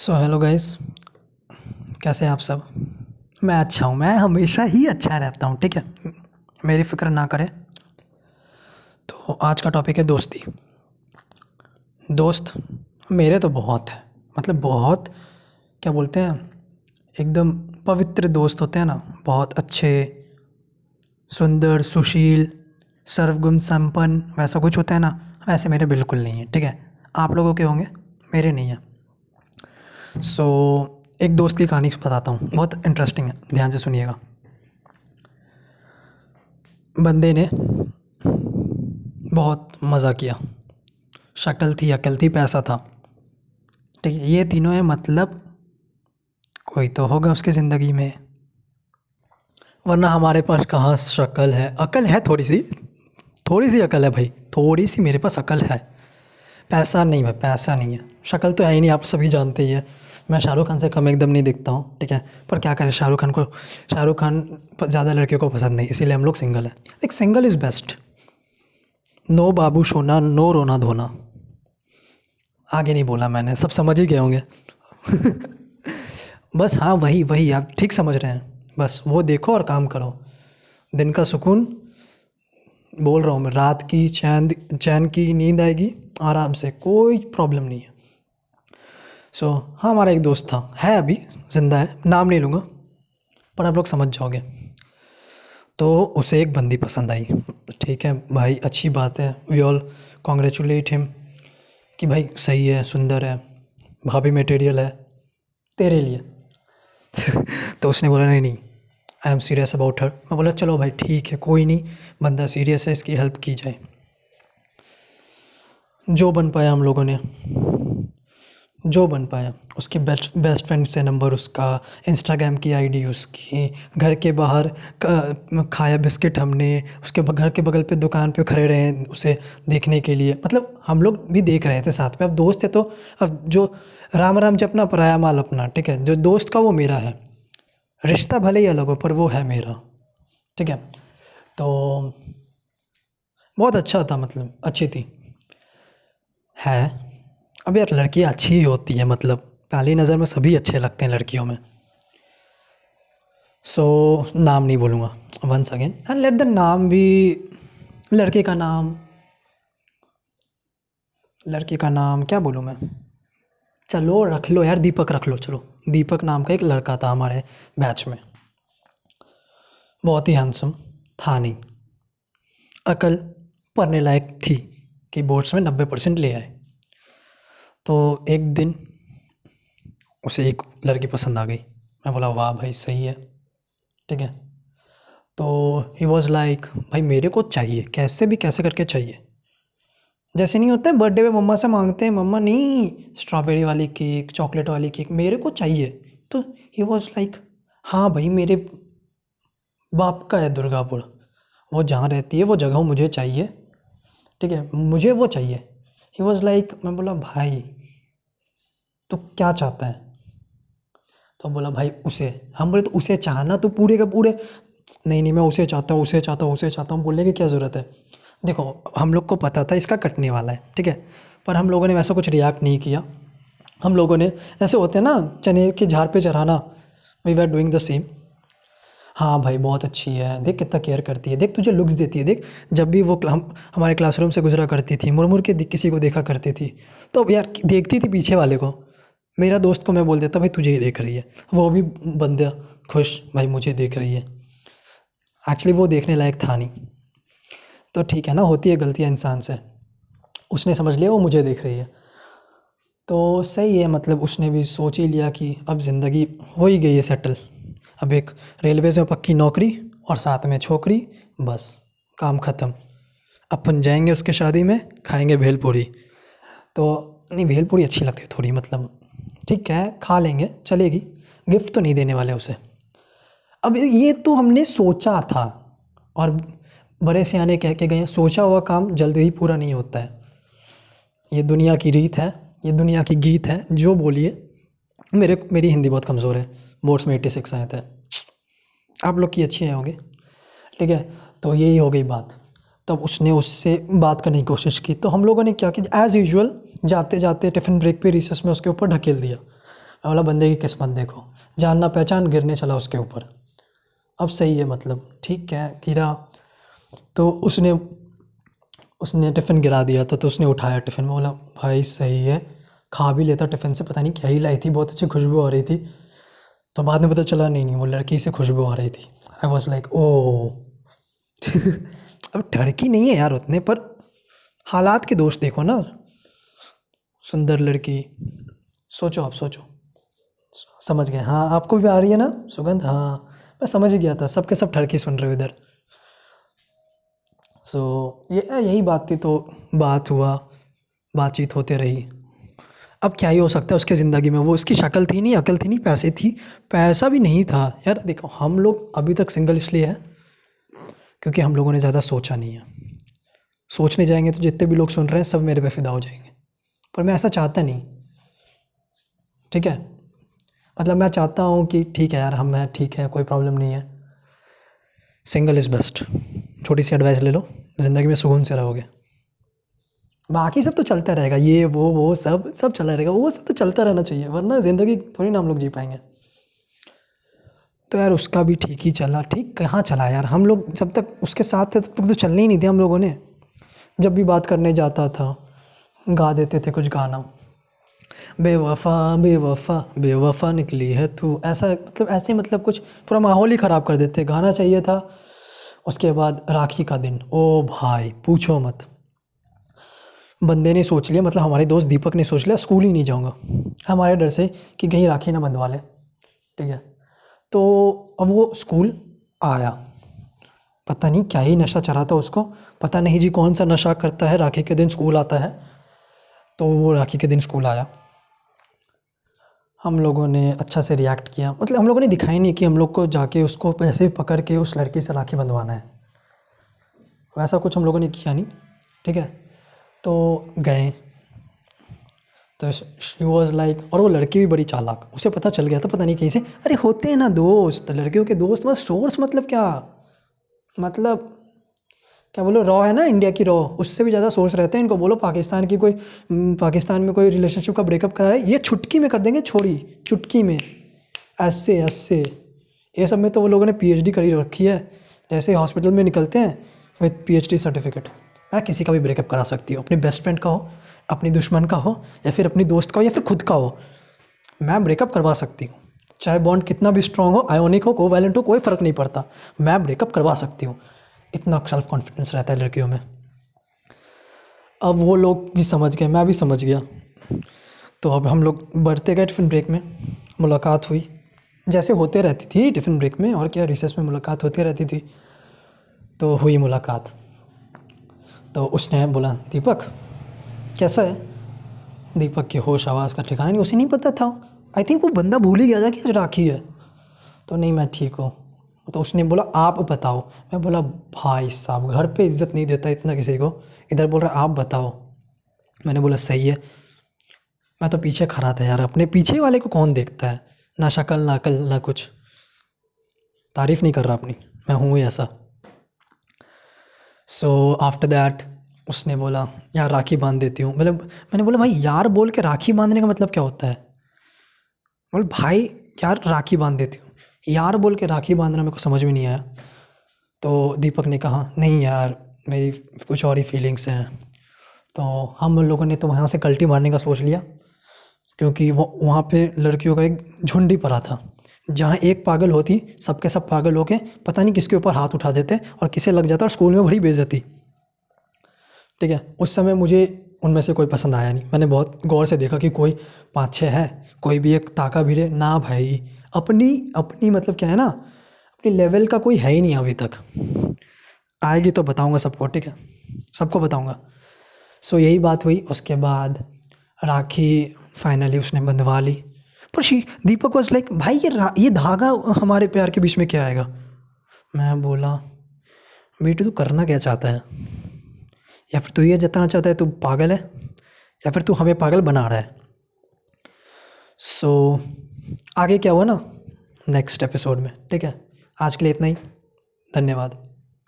So hello guys कैसे हैं आप सब? मैं अच्छा हूँ, मैं हमेशा ही अच्छा रहता हूँ, ठीक है? मेरी फ़िक्र ना करें। तो आज का टॉपिक है दोस्ती। दोस्त मेरे तो बहुत है। मतलब बहुत, क्या बोलते हैं, एकदम पवित्र दोस्त होते हैं ना। बहुत अच्छे, सुंदर, सुशील, सर्वगुण संपन्न, वैसा कुछ होता है ना। वैसे मेरे बिल्कुल नहीं है, ठीक है? आप लोगों के होंगे, मेरे नहीं हैं। सो so, एक दोस्त की कहानी बताता हूँ। बहुत इंटरेस्टिंग है। ध्यान से सुनिएगा। बंदे ने बहुत मज़ा किया। शक्ल थी अकल थी पैसा था। ठीक है ये तीनों है मतलब कोई तो होगा उसकी ज़िंदगी में। वरना हमारे पास कहाँ शक्ल है? अकल है थोड़ी सी। थोड़ी सी अकल है भाई। थोड़ी सी मेरे पास अकल है। पैसा नहीं है, पैसा नहीं है। शक्ल तो है ही नहीं, आप सभी जानते ही है। मैं शाहरुख खान से कम एकदम नहीं दिखता हूँ, ठीक है? पर क्या करें, शाहरुख खान को, शाहरुख खान ज़्यादा लड़कियों को पसंद नहीं, इसीलिए हम लोग सिंगल हैं। एक सिंगल इज़ बेस्ट। नो बाबू सोना, नो रोना धोना। आगे नहीं बोला मैंने, सब समझ ही गए होंगे। बस हाँ वही वही, आप ठीक समझ रहे हैं। बस वो देखो और काम करो। दिन का सुकून बोल रहा हूँ मैं रात की चैन चैन की नींद आएगी आराम से कोई प्रॉब्लम नहीं है। सो so, हाँ हमारा एक दोस्त था है अभी ज़िंदा है नाम नहीं लूँगा पर आप लोग समझ जाओगे। तो उसे एक बंदी पसंद आई ठीक है भाई अच्छी बात है वी ऑल कॉन्ग्रेचुलेट हिम कि भाई सही है सुंदर है भाभी मटेरियल है तेरे लिए। तो उसने बोला नहीं नहीं I am serious about her मैं बोला, चलो भाई, ठीक है, कोई नहीं, बंदा सीरियस है, इसकी हेल्प की जाए। जो बन पाया हम लोगों ने, जो बन पाया। उसके बेस्ट बेस्ट फ्रेंड से नंबर उसका इंस्टाग्राम की आईडी उसकी, घर के बाहर खाया बिस्किट हमने, उसके घर के बगल पे दुकान पे खड़े रहे उसे देखने के लिए। मतलब हम लोग भी देख रहे थे साथ में। अब दोस्त है तो अब जो राम राम जपना पराया माल अपना, ठीक है? जो दोस्त का वो मेरा है। रिश्ता भले ही अलग हो पर वो है मेरा। ठीक है? तो बहुत अच्छा था मतलब अच्छी थी। है। अब यार लड़कियाँ अच्छी ही होती हैं मतलब पहली नज़र में सभी अच्छे लगते हैं लड़कियों में। सो so, नाम नहीं बोलूँगा। Once again and let the नाम भी लड़के का नाम। लड़के का नाम क्या बोलूँ मैं? चलो रख लो यार दीपक रख लो चलो। दीपक नाम का एक लड़का था हमारे बैच में। बहुत ही हैंडसम था नहीं अकल पढ़ने लायक थी कि बोर्ड्स में नब्बे परसेंट ले आए। तो एक दिन उसे एक लड़की पसंद आ गई। मैं बोला, वाह भाई, सही है। ठीक है? तो ही वॉज़ लाइक भाई, मेरे को चाहिए, कैसे भी, कैसे करके चाहिए। जैसे नहीं होता है बर्थडे पे मम्मा से मांगते हैं, मम्मा, नहीं स्ट्रॉबेरी वाली केक चॉकलेट वाली केक मेरे को चाहिए। तो ही वॉज़ लाइक हाँ भाई, मेरे बाप का है दुर्गापुर। वो जहाँ रहती है, वो जगह मुझे चाहिए। ठीक है, मुझे वो चाहिए। ही वॉज़ लाइक मैं बोला, भाई तो क्या चाहता है? तो बोला, भाई, उसे। हम बोले तो उसे चाहना तो पूरे का पूरे? नहीं नहीं, मैं उसे चाहता हूँ, उसे चाहता हूँ, उसे चाहता हूँ। बोलने की क्या ज़रूरत है? देखो, हम लोग को पता था इसका कटने वाला है, ठीक है? पर हम लोगों ने वैसा कुछ रिएक्ट नहीं किया। हम लोगों ने ऐसे होते हैं ना, चने के झाड़ पे चढ़ाना we were doing the same हाँ भाई, बहुत अच्छी है। देख कितना केयर करती है। देख, तुझे लुक्स देती है। देख, जब भी वो हम, हमारे क्लासरूम से गुजरा करती थी मुड़ के किसी को देखा करती थी तो अब यार देखती थी पीछे वाले को। मेरा दोस्त को मैं बोल देता, भाई, तुझे ही देख रही है। वो भी बंदा खुश, भाई, मुझे देख रही है। एक्चुअली वो देखने लायक था नहीं। तो ठीक है ना, होती है गलतियाँ इंसान से। उसने समझ लिया, वो मुझे देख रही है। तो सही है मतलब उसने भी सोच ही लिया कि अब ज़िंदगी हो ही गई है सेटल अब एक रेलवे से पक्की नौकरी और साथ में छोकरी, बस, काम ख़त्म। अपन जाएँगे उसके शादी में, खाएँगे भेलपूरी। तो नहीं, भेलपूरी अच्छी लगती है थोड़ी मतलब ठीक है, खा लेंगे, चलेगी। गिफ्ट तो नहीं देने वाले उसे। अब ये तो हमने सोचा था और बड़े सियाने कह के गए, सोचा हुआ काम जल्दी ही पूरा नहीं होता है। ये दुनिया की रीत है, ये दुनिया की गीत है, जो बोलिए। मेरे, मेरी हिंदी बहुत कमज़ोर है, बोर्ड्स में एट्टी सिक्स आए थे। आप लोग की अच्छी होंगे, ठीक है? तो यही हो गई बात। तब उसने उससे बात करने की कोशिश की तो हम लोगों ने क्या किया? एज़ यूजल जाते जाते टिफ़िन ब्रेक पे रिसेस में उसके ऊपर ढकेल दिया। बोला, बंदे की किस्मत देखो, जानना पहचान गिरने चला उसके ऊपर। अब सही है मतलब ठीक है गिरा तो उसने उसने टिफ़िन गिरा दिया था तो उसने उठाया टिफ़िन। मैं बोला, भाई, सही है। खा भी लेता टिफ़िन से, पता नहीं क्या ही लाई थी, बहुत अच्छी खुशबू आ रही थी। तो बाद में पता चला, नहीं नहीं, वो लड़की से खुशबू आ रही थी। आई वॉज़ लाइक ओ अब ठड़की नहीं है यार उतने, पर हालात के दोष देखो ना। सुंदर लड़की। सोचो आप, सोचो। समझ गए। हाँ आपको भी आ रही है ना सुगंध? हाँ मैं समझ गया था। सबके सब ठड़की सुन रहे हो इधर। सो ये यही बात थी तो बात हुआ, बातचीत होते रही। अब क्या ही हो सकता है उसके ज़िंदगी में? वो उसकी शक्ल थी नहीं, अकल थी नहीं, पैसे थी, पैसा भी नहीं था। यार, देखो, हम लोग अभी तक सिंगल इसलिए है, क्योंकि हम लोगों ने ज़्यादा सोचा नहीं है। सोचने जाएँगे तो जितने भी लोग सुन रहे हैं, सब मेरे पे फिदा हो जाएँगे। पर मैं ऐसा चाहता नहीं। ठीक है? मतलब मैं चाहता हूँ कि ठीक है यार, हम हैं, ठीक है, कोई प्रॉब्लम नहीं है। सिंगल इज़ बेस्ट छोटी सी एडवाइस ले लो। ज़िंदगी में सुकून से रहोगे। बाकी सब तो चलता रहेगा। ये, वो वो, सब सब चला रहेगा। वो सब तो चलता रहना चाहिए, वरना ज़िंदगी थोड़ी ना हम लोग जी पाएँगे। तो यार, उसका भी ठीक ही चला। ठीक, कहाँ चला यार? हम लोग जब तक उसके साथ थे, तब तक तो चलने ही नहीं थे हम लोगों ने। जब भी बात करने जाता था, गा देते थे कुछ गाना। बेवफा बेवफा बेवफा निकली है तू। ऐसा मतलब ऐसे मतलब कुछ पूरा माहौल ही ख़राब कर देते। गाना चाहिए था, उसके बाद राखी का दिन। ओ भाई, पूछो मत। बंदे ने सोच लिया मतलब हमारे दोस्त दीपक ने सोच लिया, स्कूल ही नहीं जाऊँगा। हमारे डर से कि कहीं राखी ना बंधवा ले। ठीक है? तो अब वो स्कूल आया। पता नहीं क्या ही नशा चढ़ा था उसको। पता नहीं जी कौन सा नशा करता है, राखी के दिन स्कूल आता है। तो वो राखी के दिन स्कूल आया। हम लोगों ने अच्छा से रिएक्ट किया। मतलब हम लोगों ने दिखाया नहीं कि हम लोग को जाके उसको ऐसे पकड़ के उस लड़की से राखी बंधवाना है। वैसा कुछ हम लोगों ने किया नहीं, ठीक है? तो गए। तो शी वॉज़ लाइक और वो लड़की भी बड़ी चालाक, उसे पता चल गया था, पता नहीं कहीं से। अरे होते हैं ना दोस्त, लड़कियों के दोस्त मतलब सोर्स मतलब क्या? मतलब क्या बोलो रॉ है ना इंडिया की रॉ उससे भी ज़्यादा सोर्स रहते हैं इनको। बोलो, पाकिस्तान की कोई पाकिस्तान में कोई रिलेशनशिप का ब्रेकअप कराए ये छुटकी में कर देंगे, छोड़ी चुटकी में। ऐसे ऐसे। ये सब में तो वो लोगों ने पीएचडी करी रखी है। जैसे हॉस्पिटल में निकलते हैं विद पीएचडी सर्टिफिकेट मैं किसी का भी ब्रेकअप करा सकती हूँ। अपनी बेस्ट फ्रेंड का हो, अपनी दुश्मन का हो, या फिर अपनी दोस्त का हो, या फिर खुद का हो। मैं ब्रेकअप करवा सकती हूँ। चाहे बॉन्ड कितना भी स्ट्रॉन्ग हो आयोनिक हो कोवैलेंट हो, कोई फ़र्क नहीं पड़ता। मैं ब्रेकअप करवा सकती हूँ। इतना सेल्फ कॉन्फिडेंस रहता है लड़कियों में। अब वो लोग भी समझ गए, मैं भी समझ गया। तो अब हम लोग बढ़ते गए टिफ़िन ब्रेक में, मुलाकात हुई। जैसे होते रहती थी टिफ़िन ब्रेक में, और क्या रिसेस में मुलाकात होती रहती थी। तो हुई मुलाकात। तो उसने बोला, दीपक, कैसा है? दीपक के होश आवाज़ का ठिकाना नहीं, उसे नहीं पता था। आई थिंक वो बंदा भूल ही गया था कि आज राखी है। तो नहीं, मैं ठीक हूँ। तो उसने बोला, आप बताओ। मैं बोला, भाई साहब, घर पे इज़्ज़त नहीं देता इतना किसी को। इधर बोल रहा, आप बताओ। मैंने बोला, सही है। मैं तो पीछे खड़ा था यार, अपने पीछे वाले को कौन देखता है? ना शक्ल, ना अकल, ना कुछ। तारीफ़ नहीं कर रहा अपनी। मैं हूँ ही ऐसा। सो आफ्टर दैट उसने बोला, यार, राखी बाँध देती हूँ। मतलब मैंने बोला, भाई, यार बोल के राखी बांधने का मतलब क्या होता है? बोल, भाई, यार, राखी बाँध देती हूँ। यार बोल के राखी बांधना मेरे को समझ में नहीं आया। तो दीपक ने कहा, नहीं यार, मेरी कुछ और ही फीलिंग्स हैं। तो हम लोगों ने तो वहाँ से कल्टी मारने का सोच लिया, क्योंकि वो, वहाँ पे लड़कियों का एक झुंड ही पड़ा था, जहाँ एक पागल होती, सबके सब पागल होके पता नहीं किसके ऊपर हाथ उठा देते और किसे लग जाता और स्कूल में बड़ी बेइज्जती। ठीक है, उस समय मुझे उनमें से कोई पसंद आया नहीं। मैंने बहुत गौर से देखा कि कोई पाँच छः है, कोई भी एक ताका भिड़े, ना भाई अपनी अपनी मतलब क्या है ना अपनी लेवल का कोई है ही नहीं अभी तक। आएगी तो बताऊँगा सबको ठीक है? सबको बताऊँगा। सो यही बात हुई। उसके बाद राखी फाइनली उसने बंधवा ली। पर शी दीपक वॉज़ लाइक भाई ये ये धागा हमारे प्यार के बीच में क्या आएगा? मैं बोला बेटी तू करना क्या चाहता है? या फिर तू ये जताना चाहता है तू पागल है? या फिर तू हमें पागल बना रहा है? सो so, आगे क्या हुआ ना? नेक्स्ट एपिसोड में, ठीक है? आज के लिए इतना ही। धन्यवाद।